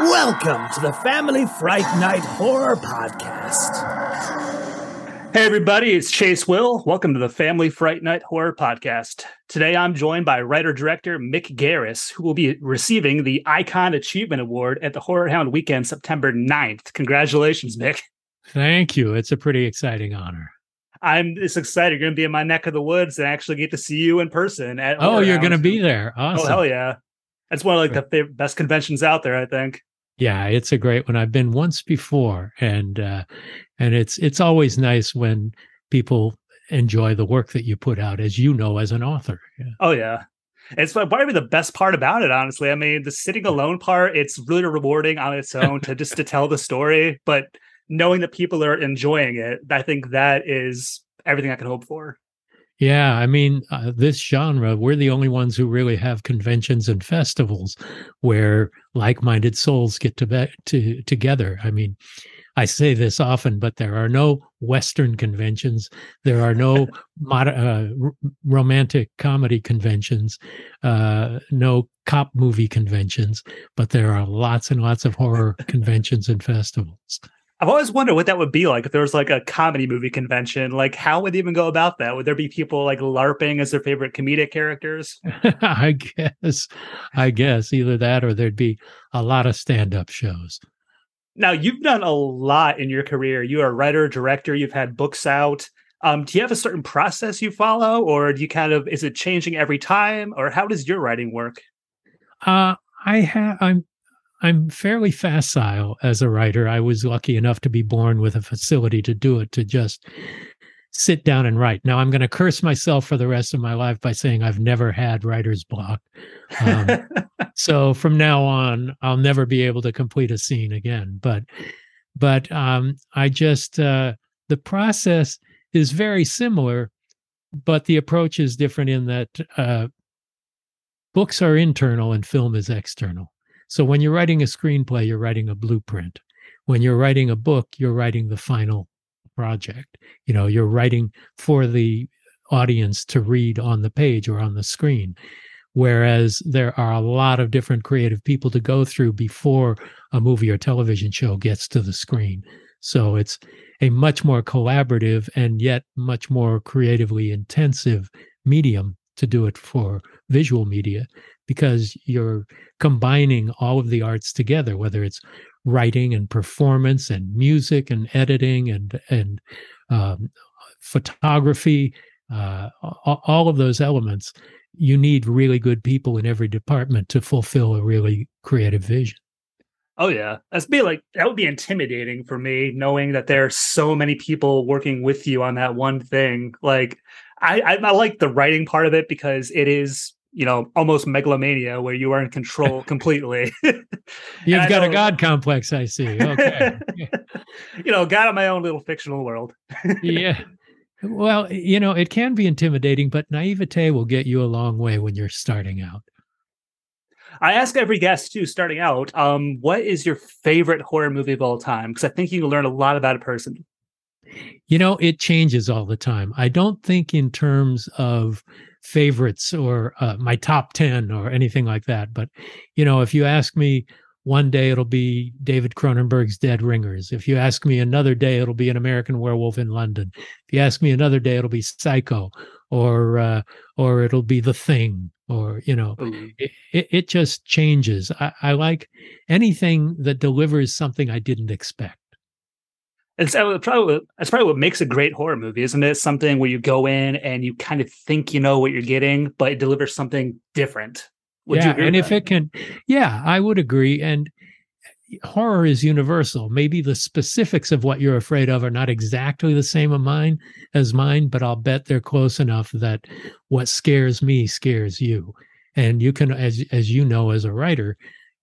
Welcome to the Family Fright Night Horror Podcast. Hey, everybody, it's Chase Will. Welcome to the Family Fright Night Horror Podcast. Today I'm joined by writer director Mick Garris, who will be receiving the Icon Achievement Award at the Horrorhound Weekend September 9th. Congratulations, Mick. Thank you. It's a pretty exciting honor. I'm just excited. You're going to be in my neck of the woods and actually get to see you in person. At oh, Horror you're going to be there. Awesome. Oh, hell yeah. That's one of like the fav- best conventions out there, I think. Yeah, it's a great one. I've been once before, and uh, and it's it's always nice when people enjoy the work that you put out, as you know, as an author. Yeah. Oh yeah. It's probably the best part about it, honestly. I mean, the sitting alone part, it's really rewarding on its own to just to tell the story, but knowing that people are enjoying it, I think that is everything I can hope for. Yeah, I mean, uh, this genre, we're the only ones who really have conventions and festivals where like-minded souls get to be- to together. I mean, I say this often, but there are no Western conventions. There are no mod- uh, r- romantic comedy conventions, uh, no cop movie conventions, but there are lots and lots of horror conventions and festivals. I've always wondered what that would be like if there was like a comedy movie convention. Like, how would they even go about that? Would there be people like LARPing as their favorite comedic characters? I guess, I guess either that or there'd be a lot of stand-up shows. Now, you've done a lot in your career. You are a writer, director, you've had books out. Um, do you have a certain process you follow, or do you kind of is it changing every time, or how does your writing work? Uh, I have. I'm. I'm fairly facile as a writer. I was lucky enough to be born with a facility to do it, to just sit down and write. Now, I'm going to curse myself for the rest of my life by saying I've never had writer's block. Um, so from now on, I'll never be able to complete a scene again. But, but um, I just uh, the process is very similar, but the approach is different in that uh, books are internal and film is external. So when you're writing a screenplay, you're writing a blueprint. When you're writing a book, you're writing the final project. You know, you're writing for the audience to read on the page or on the screen. Whereas there are a lot of different creative people to go through before a movie or television show gets to the screen. So it's a much more collaborative and yet much more creatively intensive medium to do it for visual media because you're combining all of the arts together whether it's writing and performance and music and editing and and um, photography uh, all of those elements you need really good people in every department to fulfill a really creative vision Oh yeah, that's be like that would be intimidating for me, knowing that there are so many people working with you on that one thing. Like, I, I I like the writing part of it because it is you know almost megalomania where you are in control completely. You've got a God complex, I see. Okay. you know, got in my own little fictional world. yeah. Well, you know, it can be intimidating, but naivete will get you a long way when you're starting out. I ask every guest too, starting out, um, what is your favorite horror movie of all time? Because I think you can learn a lot about a person. You know, it changes all the time. I don't think in terms of favorites or uh, my top 10 or anything like that. But, you know, if you ask me one day, it'll be David Cronenberg's Dead Ringers. If you ask me another day, it'll be An American Werewolf in London. If you ask me another day, it'll be Psycho or, uh, or it'll be The Thing or, you know, it, it, it just changes. I, I like anything that delivers something I didn't expect. It's probably that's probably what makes a great horror movie, isn't it? Something where you go in and you kind of think you know what you're getting, but it delivers something different. Would you yeah, agree and if that? it can, yeah, I would agree. And eh, horror is universal. Maybe the specifics of what you're afraid of are not exactly the same of mine as mine, but I'll bet they're close enough that what scares me scares you. And you can, as as you know, as a writer,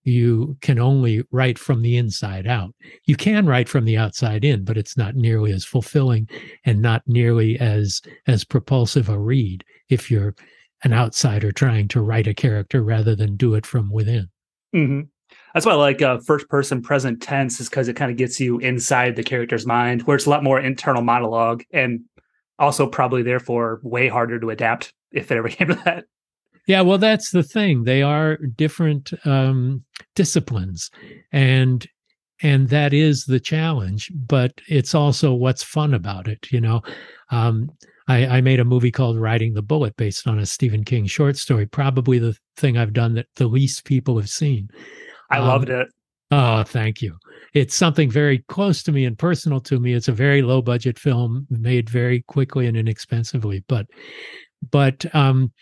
you can only write from the inside out. You can write from the outside in, but it's not nearly as fulfilling and not nearly as as propulsive a read if you're an outsider trying to write a character rather than do it from within. hmm That's why I like uh, first person present tense is because it kind of gets you inside the character's mind, where it's a lot more internal monologue and also probably therefore way harder to adapt if it ever came to that. Yeah, well, that's the thing. They are different um, disciplines, and and that is the challenge. But it's also what's fun about it. You know, um, I, I made a movie called Riding the Bullet based on a Stephen King short story. Probably the thing I've done that the least people have seen. I Um, loved it. Oh, thank you. It's something very close to me and personal to me. It's a very low budget film made very quickly and inexpensively, but but um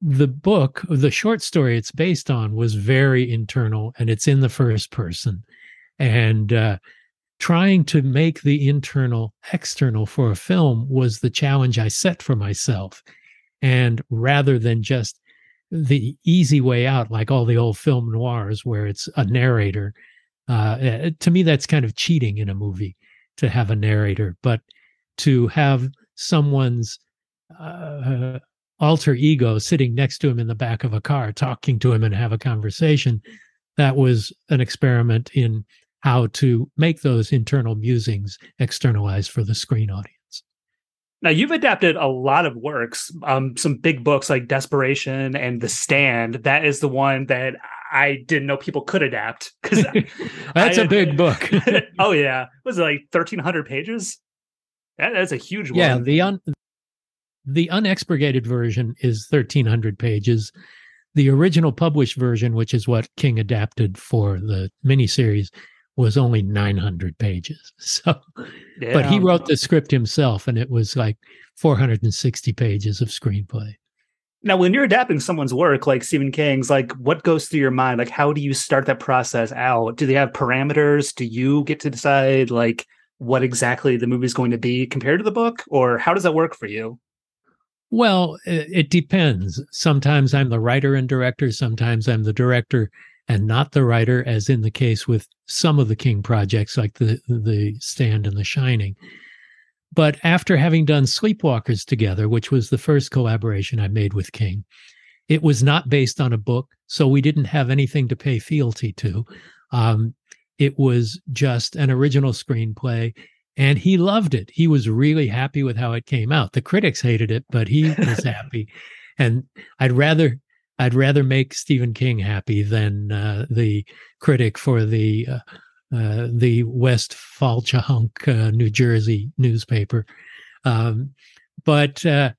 the book, the short story it's based on was very internal and it's in the first person. And uh trying to make the internal external for a film was the challenge I set for myself. And rather than just the easy way out, like all the old film noirs where it's a narrator. Uh, eh, to me, that's kind of cheating in a movie to have a narrator, but to have someone's uh, alter ego sitting next to him in the back of a car, talking to him and have a conversation, that was an experiment in how to make those internal musings externalized for the screen audience. Now you've adapted a lot of works, um, some big books like Desperation and The Stand. That is the one that I didn't know people could adapt because That's a a big book. oh yeah, was it like thirteen hundred pages? That, that's a huge yeah, one. Yeah, the un the unexpurgated version is 1300 pages. The original published version, which is what King adapted for the miniseries, was only 900 pages. So, but he wrote the script himself, and it was like 460 pages of screenplay. Now, when you're adapting someone's work like Stephen King's, like what goes through your mind? Like, how do you start that process out? Do they have parameters? Do you get to decide like what exactly the movie's going to be compared to the book, or how does that work for you? Well, it, depends. Sometimes I'm the writer and director. Sometimes I'm the director and not the writer, as in the case with some of the King projects, like the the Stand and The Shining. But after having done Sleepwalkers together, which was the first collaboration I made with King, it was not based on a book, so we didn't have anything to pay fealty to. Um, it was just an original screenplay, and he loved it. He was really happy with how it came out. The critics hated it, but he was happy. And I'd rather I'd rather make Stephen King happy than uh, the critic for the uh, uh, the West Falchahunk, uh, New Jersey newspaper. Um, but uh,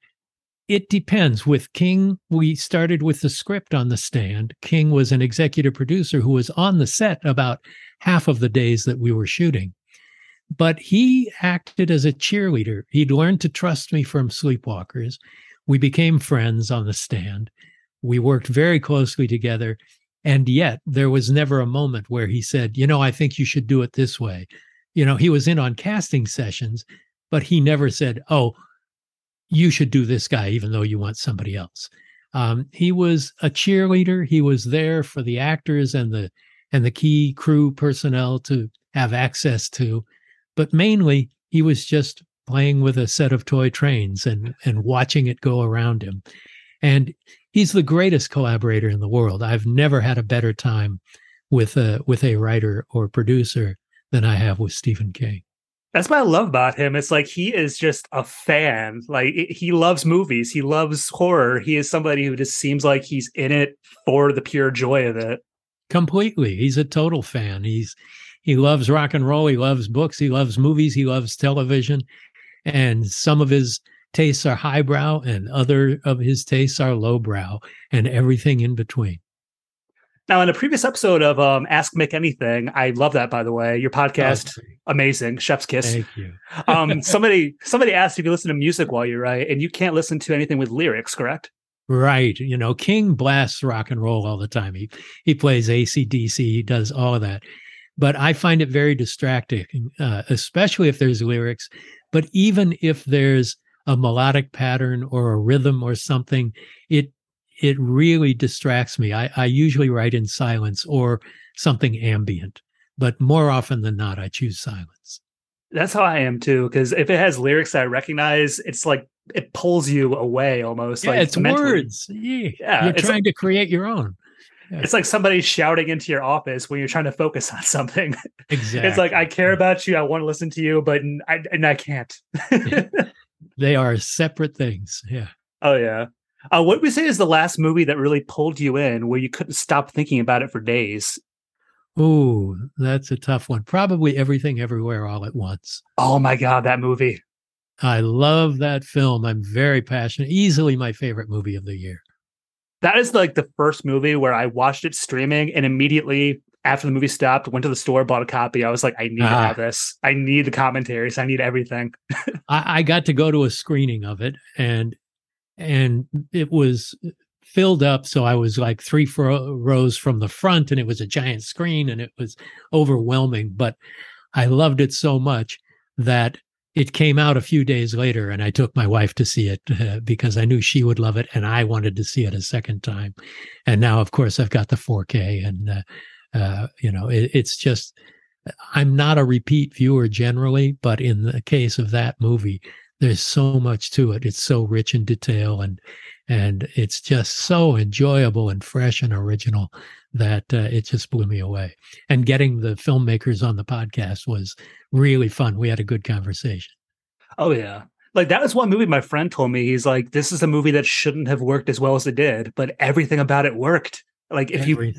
it depends. With King, we started with the script on the stand. King was an executive producer who was on the set about half of the days that we were shooting. But he acted as a cheerleader. He'd learned to trust me from Sleepwalkers. We became friends on the stand. We worked very closely together. And yet, there was never a moment where he said, You know, I think you should do it this way. You know, he was in on casting sessions, but he never said, Oh, you should do this guy, even though you want somebody else. Um, he was a cheerleader. He was there for the actors and the and the key crew personnel to have access to, but mainly he was just playing with a set of toy trains and and watching it go around him. And he's the greatest collaborator in the world. I've never had a better time with a with a writer or producer than I have with Stephen King. That's what I love about him. It's like he is just a fan. Like he loves movies. He loves horror. He is somebody who just seems like he's in it for the pure joy of it. completely he's a total fan he's he loves rock and roll. He loves books. He loves movies. He loves television. And some of his tastes are highbrow and other of his tastes are lowbrow and everything in between. Now, in a previous episode of um, Ask Mick Anything, I love that by the way. Your podcast, amazing, Chef's Kiss. thank you. Um, somebody somebody asked if you listen to music while you write, and you can't listen to anything with lyrics, correct? right. You know king blasts rock and roll all the time. He he plays acdc he does all of that but i find it very distracting uh, especially if there's lyrics but even if there's a melodic pattern or a rhythm or something it it really distracts me i, I usually write in silence or something ambient but more often than not i choose silence That's how I am too. Because if it has lyrics that I recognize, it's like it pulls you away almost. yeah like it's mentally. words yeah, Yeah, you're trying to create your own It's like somebody shouting into your office when you're trying to focus on something. exactly It's like I care about you, I want to listen to you, but I and I can't. they are separate things yeah oh yeah. Uh, what would we say is the last movie that really pulled you in, where you couldn't stop thinking about it for days? Oh, that's a tough one. Probably everything, everywhere, all at once. Oh my god, that movie! I love that film. I'm very passionate. Easily my favorite movie of the year. That is like the first movie where I watched it streaming and immediately after the movie stopped, went to the store, bought a copy. I was like, I need to ah. have this. I need the commentaries. I need everything. I, I got to go to a screening of it and and it was filled up so i was like three fro- rows from the front and it was a giant screen and it was overwhelming but i loved it so much that it came out a few days later and i took my wife to see it uh, because i knew she would love it and i wanted to see it a second time. And now of course i've got the 4k and uh, uh, you know it, it's just i'm not a repeat viewer generally but in the case of that movie there's so much to it. It's so rich in detail and and it's just so enjoyable and fresh and original that uh, it just blew me away and getting the filmmakers on the podcast was really fun we had a good conversation Oh yeah. Like that was one movie my friend told me. He's like, this is a movie that shouldn't have worked as well as it did, but everything about it worked. Like if you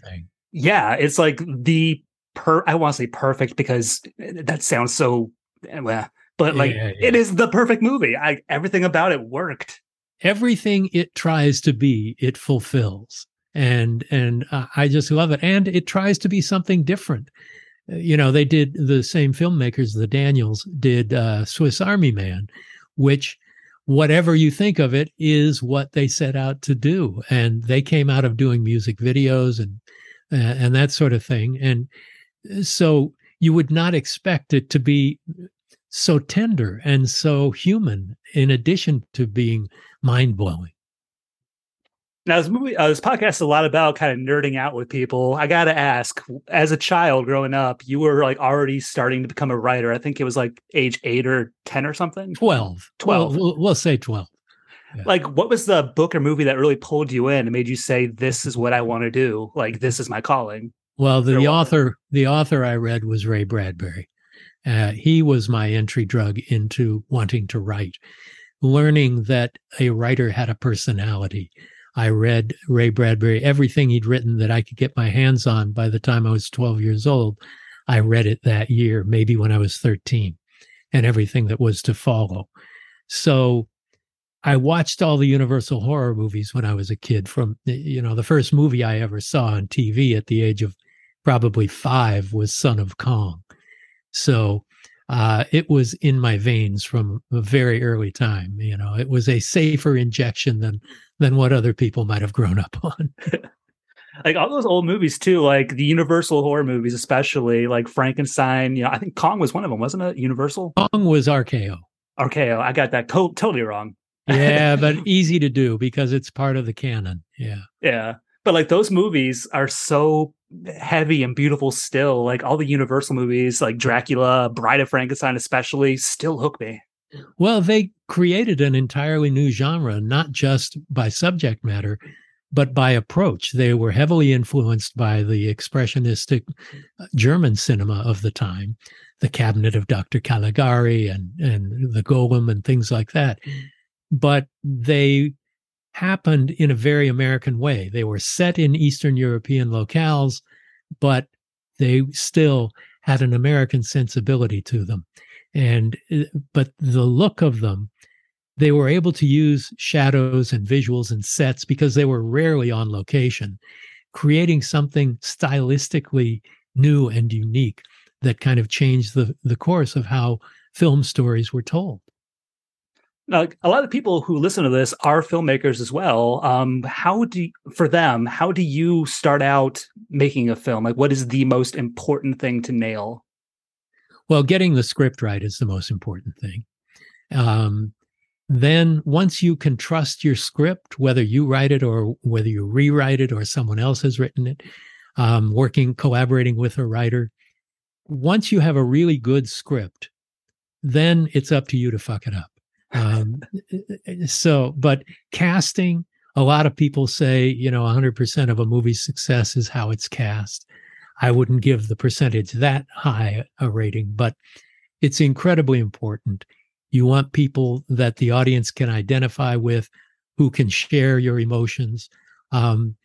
yeah, it's like the per I want to say perfect because that sounds so eh, well, but like Yeah, yeah. it is the perfect movie. I everything about it worked. everything it tries to be it fulfills and and uh, i just love it. And it tries to be something different. Uh, you know they did the same filmmakers the daniels did uh, swiss army man which whatever you think of it is what they set out to do. And they came out of doing music videos and uh, and that sort of thing. And uh, so you would not expect it to be so tender and so human in addition to being mind-blowing Now this movie uh, this podcast is a lot about kind of nerding out with people. I gotta ask, as a child growing up, you were like already starting to become a writer. I think it was like age eight or ten or something. 12 12. we'll, we'll, we'll say 12 Like what was the book or movie that really pulled you in and made you say, This is what I want to do? Like this is my calling. Well, the, was. author, the author I read was Ray Bradbury. Uh, he was my entry drug into wanting to write, learning that a writer had a personality. I read Ray Bradbury, everything he'd written that I could get my hands on by the time I was 12 years old. I read it that year, maybe when I was 13, and everything that was to follow. So I watched all the Universal horror movies when I was a kid. From, you know, the first movie I ever saw on TV at the age of probably five was Son of Kong. So uh, it was in my veins from a very early time. You know, it was a safer injection than than what other people might have grown up on. Like all those old movies too, like the Universal horror movies, especially like Frankenstein. You know, I think Kong was one of them, wasn't it? Universal? Kong was RKO. RKO. I got that to- totally wrong. Yeah, but easy to do because it's part of the canon. Yeah. Yeah. But like those movies are so heavy and beautiful still. Like all the Universal movies, like Dracula, Bride of Frankenstein, especially, still hook me. Well, they created an entirely new genre, not just by subject matter, but by approach. They were heavily influenced by the expressionistic uh, German cinema of the time, the Cabinet of Dr. Caligari and, and the Golem and things like that. But they happened in a very American way. They were set in Eastern European locales, but they still had an American sensibility to them. And, uh, but the look of them, they were able to use shadows and visuals and sets because they were rarely on location, creating something stylistically new and unique that kind of changed the, the course of how film stories were told. Now, a lot of people who listen to this are filmmakers as well. Um, how do you, for them? How do you start out making a film? Like, what is the most important thing to nail? Well, getting the script right is the most important thing. Um, then, once you can trust your script, whether you write it or whether you rewrite it or someone else has written it, um, working, collaborating with a writer, once you have a really good script, then it's up to you to fuck it up. Um, so, but casting, a lot of people say, you know, 100% of a movie's success is how it's cast. I wouldn't give the percentage that high a rating, but it's incredibly important. You want people that the audience can identify with, who can share your emotions. Um,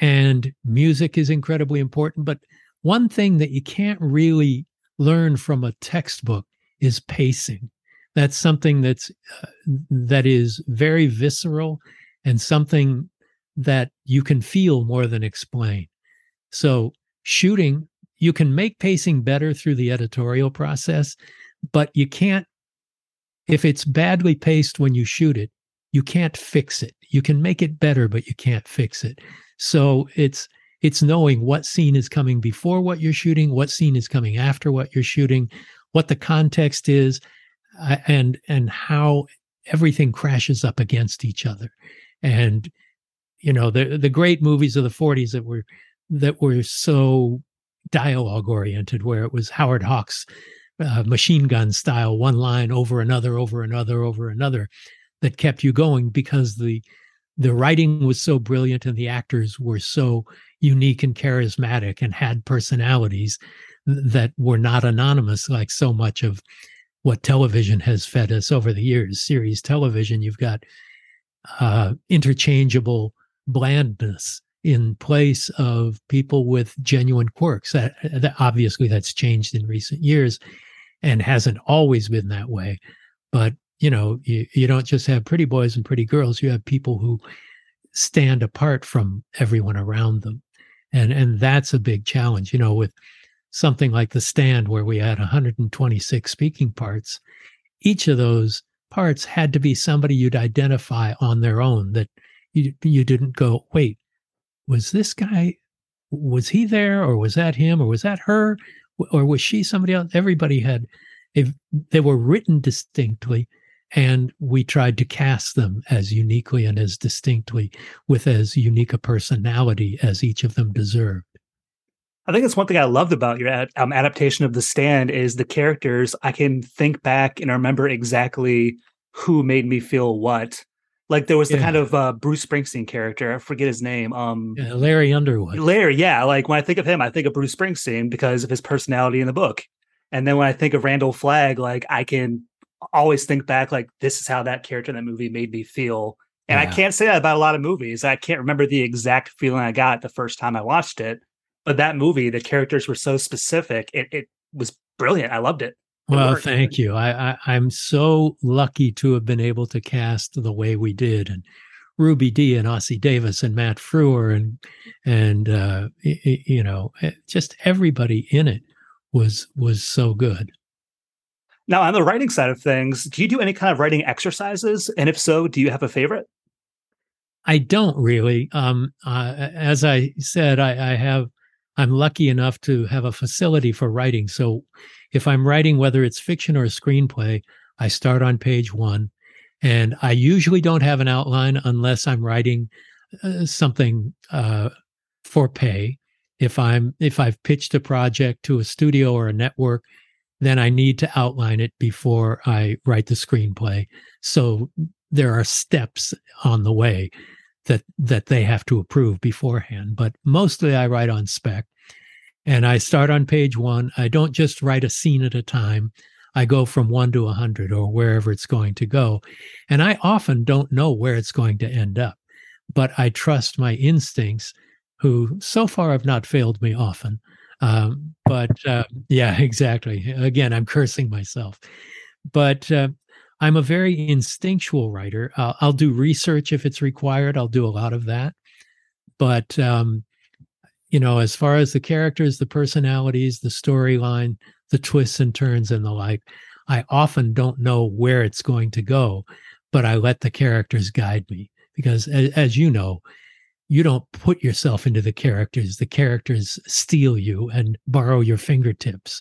and music is incredibly important. But one thing that you can't really learn from a textbook is pacing. That's something that's uh, that is very visceral and something that you can feel more than explain. So shooting, you can make pacing better through the editorial process, but you can't if it's badly paced when you shoot it, you can't fix it. You can make it better, but you can't fix it. So it's it's knowing what scene is coming before what you're shooting, what scene is coming after what you're shooting, what the context is, and and how everything crashes up against each other. And you know the the great movies of the 40s that were that were so dialogue oriented, where it was Howard Hawks uh, machine gun style, one line over another, over another, over another, that kept you going because the the writing was so brilliant and the actors were so unique and charismatic and had personalities that were not anonymous like so much of what television has fed us over the years. Series television you've got uh, interchangeable blandness in place of people with genuine quirks. That, that obviously that's changed in recent years and hasn't always been that way. But you know you, you don't just have pretty boys and pretty girls you have people who stand apart from everyone around them. And and that's a big challenge you know with something like the stand where we had 126 speaking parts each of those parts had to be somebody you'd identify on their own that you you didn't go wait was this guy was he there or was that him or was that her or was she somebody else? Everybody had if they were written distinctly and we tried to cast them as uniquely and as distinctly with as unique a personality as each of them deserved I think that's one thing I loved about your ad, um, adaptation of The Stand is the characters. I can think back and remember exactly who made me feel what. Like there was the Yeah. kind of uh, Bruce Springsteen character. I forget his name. Um, Yeah, larry underwood Larry. Yeah, like when I think of him, I think of Bruce Springsteen because of his personality in the book. And then when I think of Randall Flagg, like I can always think back, like this is how that character in that movie made me feel. And I can't say that about a lot of movies. I can't remember the exact feeling I got the first time I watched it. But that movie, the characters were so specific. It it was brilliant. I loved it. It Well, worked. thank you. I, I I'm so lucky to have been able to cast the way we did, and Ruby Dee and Ossie Davis and Matt Frewer and and uh, you know eh, just everybody in it was was so good. Now, on the writing side of things, do you do any kind of writing exercises? And if so, do you have a favorite? I don't really. Um, uh, as I said, I, I have. I'm lucky enough to have a facility for writing. So, if I'm writing, whether it's fiction or a screenplay, I start on page one, and I usually don't have an outline unless I'm writing uh, something uh, for pay. If I'm if I've pitched a project to a studio or a network, then I need to outline it before I write the screenplay. So there are steps on the way that that they have to approve beforehand but mostly i write on spec. And i start on page one. I don't just write a scene at a time. I go from one to a hundred or wherever it's going to go. And i often don't know where it's going to end up but i trust my instincts who so far have not failed me often. Um, but uh, yeah exactly. Again i'm cursing myself. But uh, I'm a very instinctual writer. Uh, I'll do research if it's required. I'll do a lot of that. But, um, you know, as far as the characters, the personalities, the storyline, the twists and turns and the like, I often don't know where it's going to go, but I let the characters guide me because, as, as you know, you don't put yourself into the characters. The characters steal you and borrow your fingertips.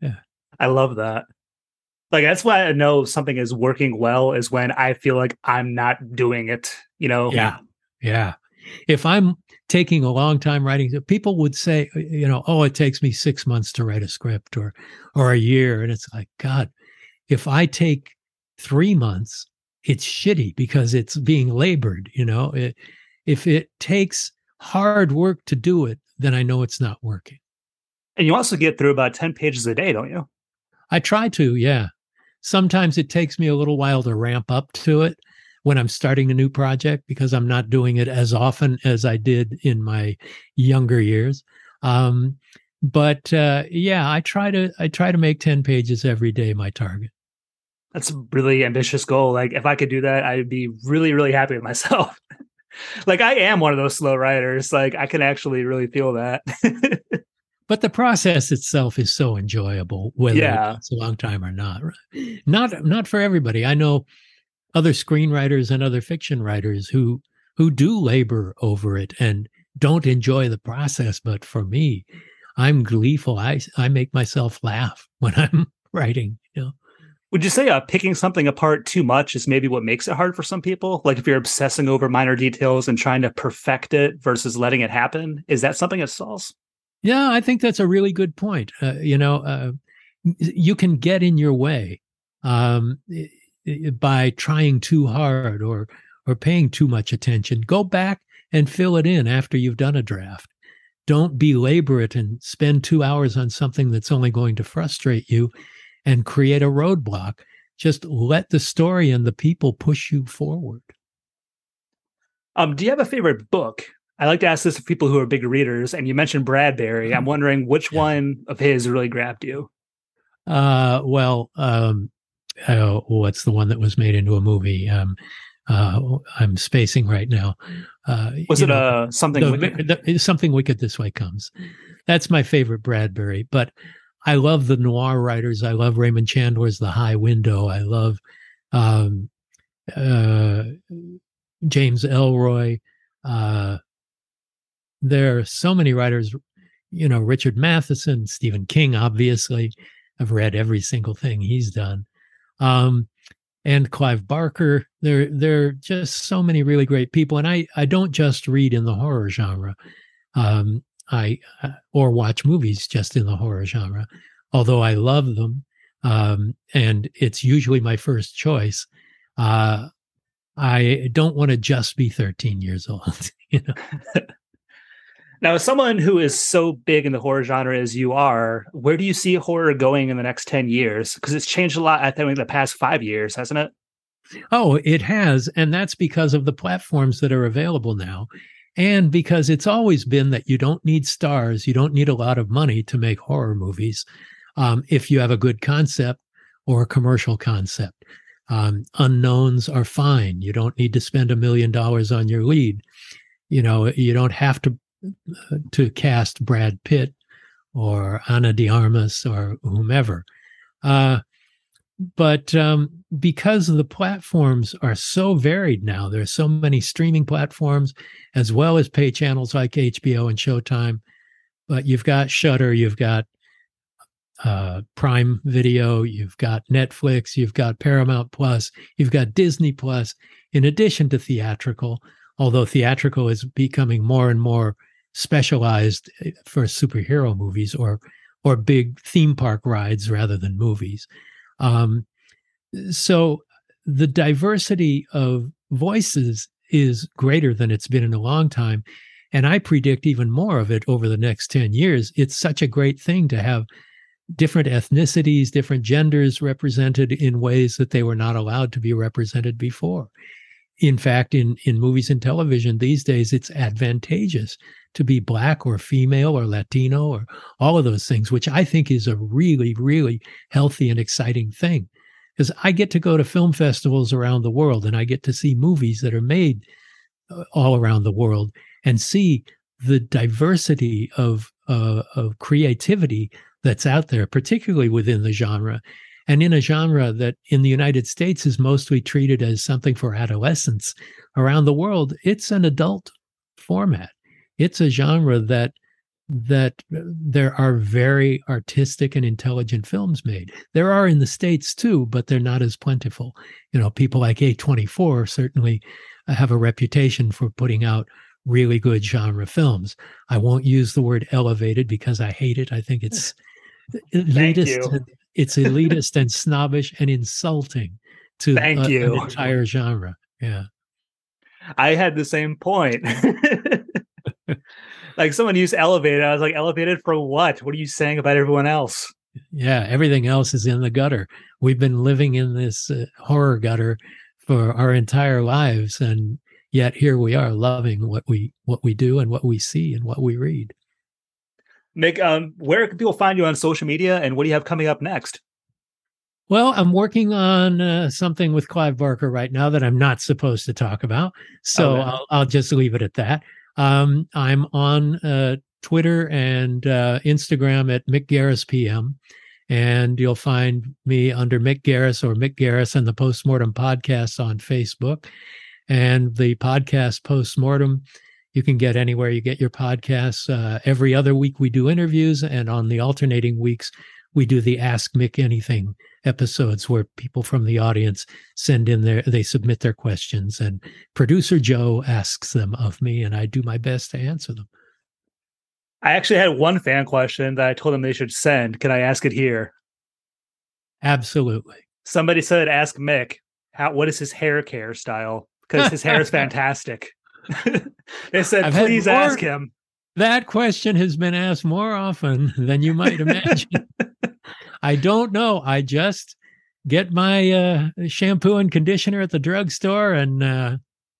Yeah. I love that. Like that's why I know something is working well is when I feel like I'm not doing it. You know? Yeah. Yeah. If I'm taking a long time writing, people would say, uh, you know, oh, it takes me six months to write a script or or a year. And it's like, God, if I take three months, it's shitty because it's being labored, you know. It, if it takes hard work to do it, then I know it's not working. And you also get through about 10 pages a day, don't you? I try to, yeah. Sometimes it takes me a little while to ramp up to it, when I'm starting a new project because I'm not doing it as often as I did in my younger years. Um, but uh, yeah, I try to I try to make ten pages every day my target. That's a really ambitious goal. Like if I could do that, I'd be really really happy with myself. like I am one of those slow writers. Like I can actually really feel that. but the process itself is so enjoyable, whether yeah. it's a long time or not. Not not for everybody. I know other screenwriters and other fiction writers who who do labor over it and don't enjoy the process. But for me, I'm gleeful. I I make myself laugh when I'm writing. You know. Would you say uh, picking something apart too much is maybe what makes it hard for some people? Like if you're obsessing over minor details and trying to perfect it versus letting it happen, is that something that stalls? Yeah, I think that's a really good point. Uh, you know, uh, you can get in your way um, by trying too hard or or paying too much attention. Go back and fill it in after you've done a draft. Don't belabor it and spend two hours on something that's only going to frustrate you and create a roadblock. Just let the story and the people push you forward. Um, do you have a favorite book? I like to ask this of people who are big readers, and you mentioned Bradbury. I'm wondering which one of his really grabbed you. Uh, well, um, uh, what's the one that was made into a movie? Um, uh, I'm spacing right now. Uh, was it know, uh, something the, wicked? The, something wicked this way comes. That's my favorite Bradbury. But I love the noir writers. I love Raymond Chandler's The High Window. I love um, uh, James Ellroy. Uh, there are so many writers. You know, Richard Matheson, Stephen King. Obviously, I've read every single thing he's done. Um, and Clive Barker. There, there are just so many really great people. And I, I don't just read in the horror genre. Um, I uh, or watch movies just in the horror genre, although I love them, um, and it's usually my first choice. Uh, I don't want to just be 13 years old. You know. now, as someone who is so big in the horror genre as you are, where do you see horror going in the next 10 years? Because it's changed a lot, I think, in the past five years, hasn't it? Oh, it has. And that's because of the platforms that are available now. And because it's always been that you don't need stars, you don't need a lot of money to make horror movies um, if you have a good concept or a commercial concept. Um, unknowns are fine. You don't need to spend a million dollars on your lead. You know, you don't have to to cast Brad Pitt or Ana de Armas or whomever. Uh, but um, because the platforms are so varied now, there's so many streaming platforms as well as pay channels like HBO and Showtime. But you've got Shudder, you've got uh, Prime Video, you've got Netflix, you've got Paramount Plus, you've got Disney Plus, in addition to theatrical. Although theatrical is becoming more and more specialized eh, for superhero movies or or big theme park rides rather than movies. Um, so the diversity of voices is greater than it's been in a long time. And I predict even more of it over the next 10 years. It's such a great thing to have different ethnicities, different genders represented in ways that they were not allowed to be represented before. In fact, in, in movies and television these days, it's advantageous to be black or female or Latino or all of those things, which I think is a really, really healthy and exciting thing. Because I get to go to film festivals around the world and I get to see movies that are made uh, all around the world and see the diversity of uh, of creativity that's out there, particularly within the genre, and in a genre that in the United States is mostly treated as something for adolescents. Around the world, it's an adult format it's a genre that that there are very artistic and intelligent films made. There are in the States too, but they're not as plentiful. You know, people like A24 certainly have a reputation for putting out really good genre films. I won't use the word elevated because I hate it. I think it's elitist. And, it's elitist and snobbish and insulting to Thank a, you. an entire genre. Yeah. I had the same point. like someone used elevated. I was like, elevated for what? What are you saying about everyone else? Yeah, everything else is in the gutter. We've been living in this uh, horror gutter for our entire lives and yet here we are loving what we what we do and what we see and what we read Mick, um, where can people find you on social media and what do you have coming up next? Well, I'm working on uh, something with Clive Barker right now that I'm not supposed to talk about. So Okay. I'll, I'll just leave it at that. Um, I'm on uh, Twitter and uh, Instagram at Mick Garris PM. And you'll find me under Mick Garris or Mick Garris and the Postmortem Podcast on Facebook. And the podcast Postmortem, you can get anywhere you get your podcasts. Uh, every other week, we do interviews. And on the alternating weeks, we do the Ask Mick Anything episodes where people from the audience send in their they submit their questions and producer joe asks them of me and i do my best to answer them I actually had one fan question that I told them they should send. Can I ask it here? absolutely Somebody said, "Ask Mick, how what is his hair care style? Because his hair is fantastic." they said, I've "Please ask him." that question has been asked more often than you might imagine i don't know i just get my uh, shampoo and conditioner at the drugstore and uh,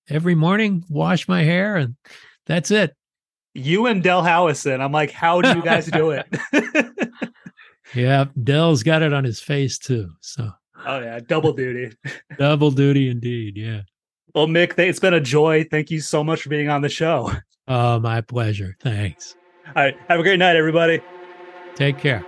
every morning wash my hair and that's it You and Del Howison. I'm like, how do you guys do it? yeah del's got it on his face too so oh yeah, double duty. double duty indeed yeah Well, Mick, it's been a joy. Thank you so much for being on the show. Oh, my pleasure. Thanks. All right, have a great night, everybody. Take care.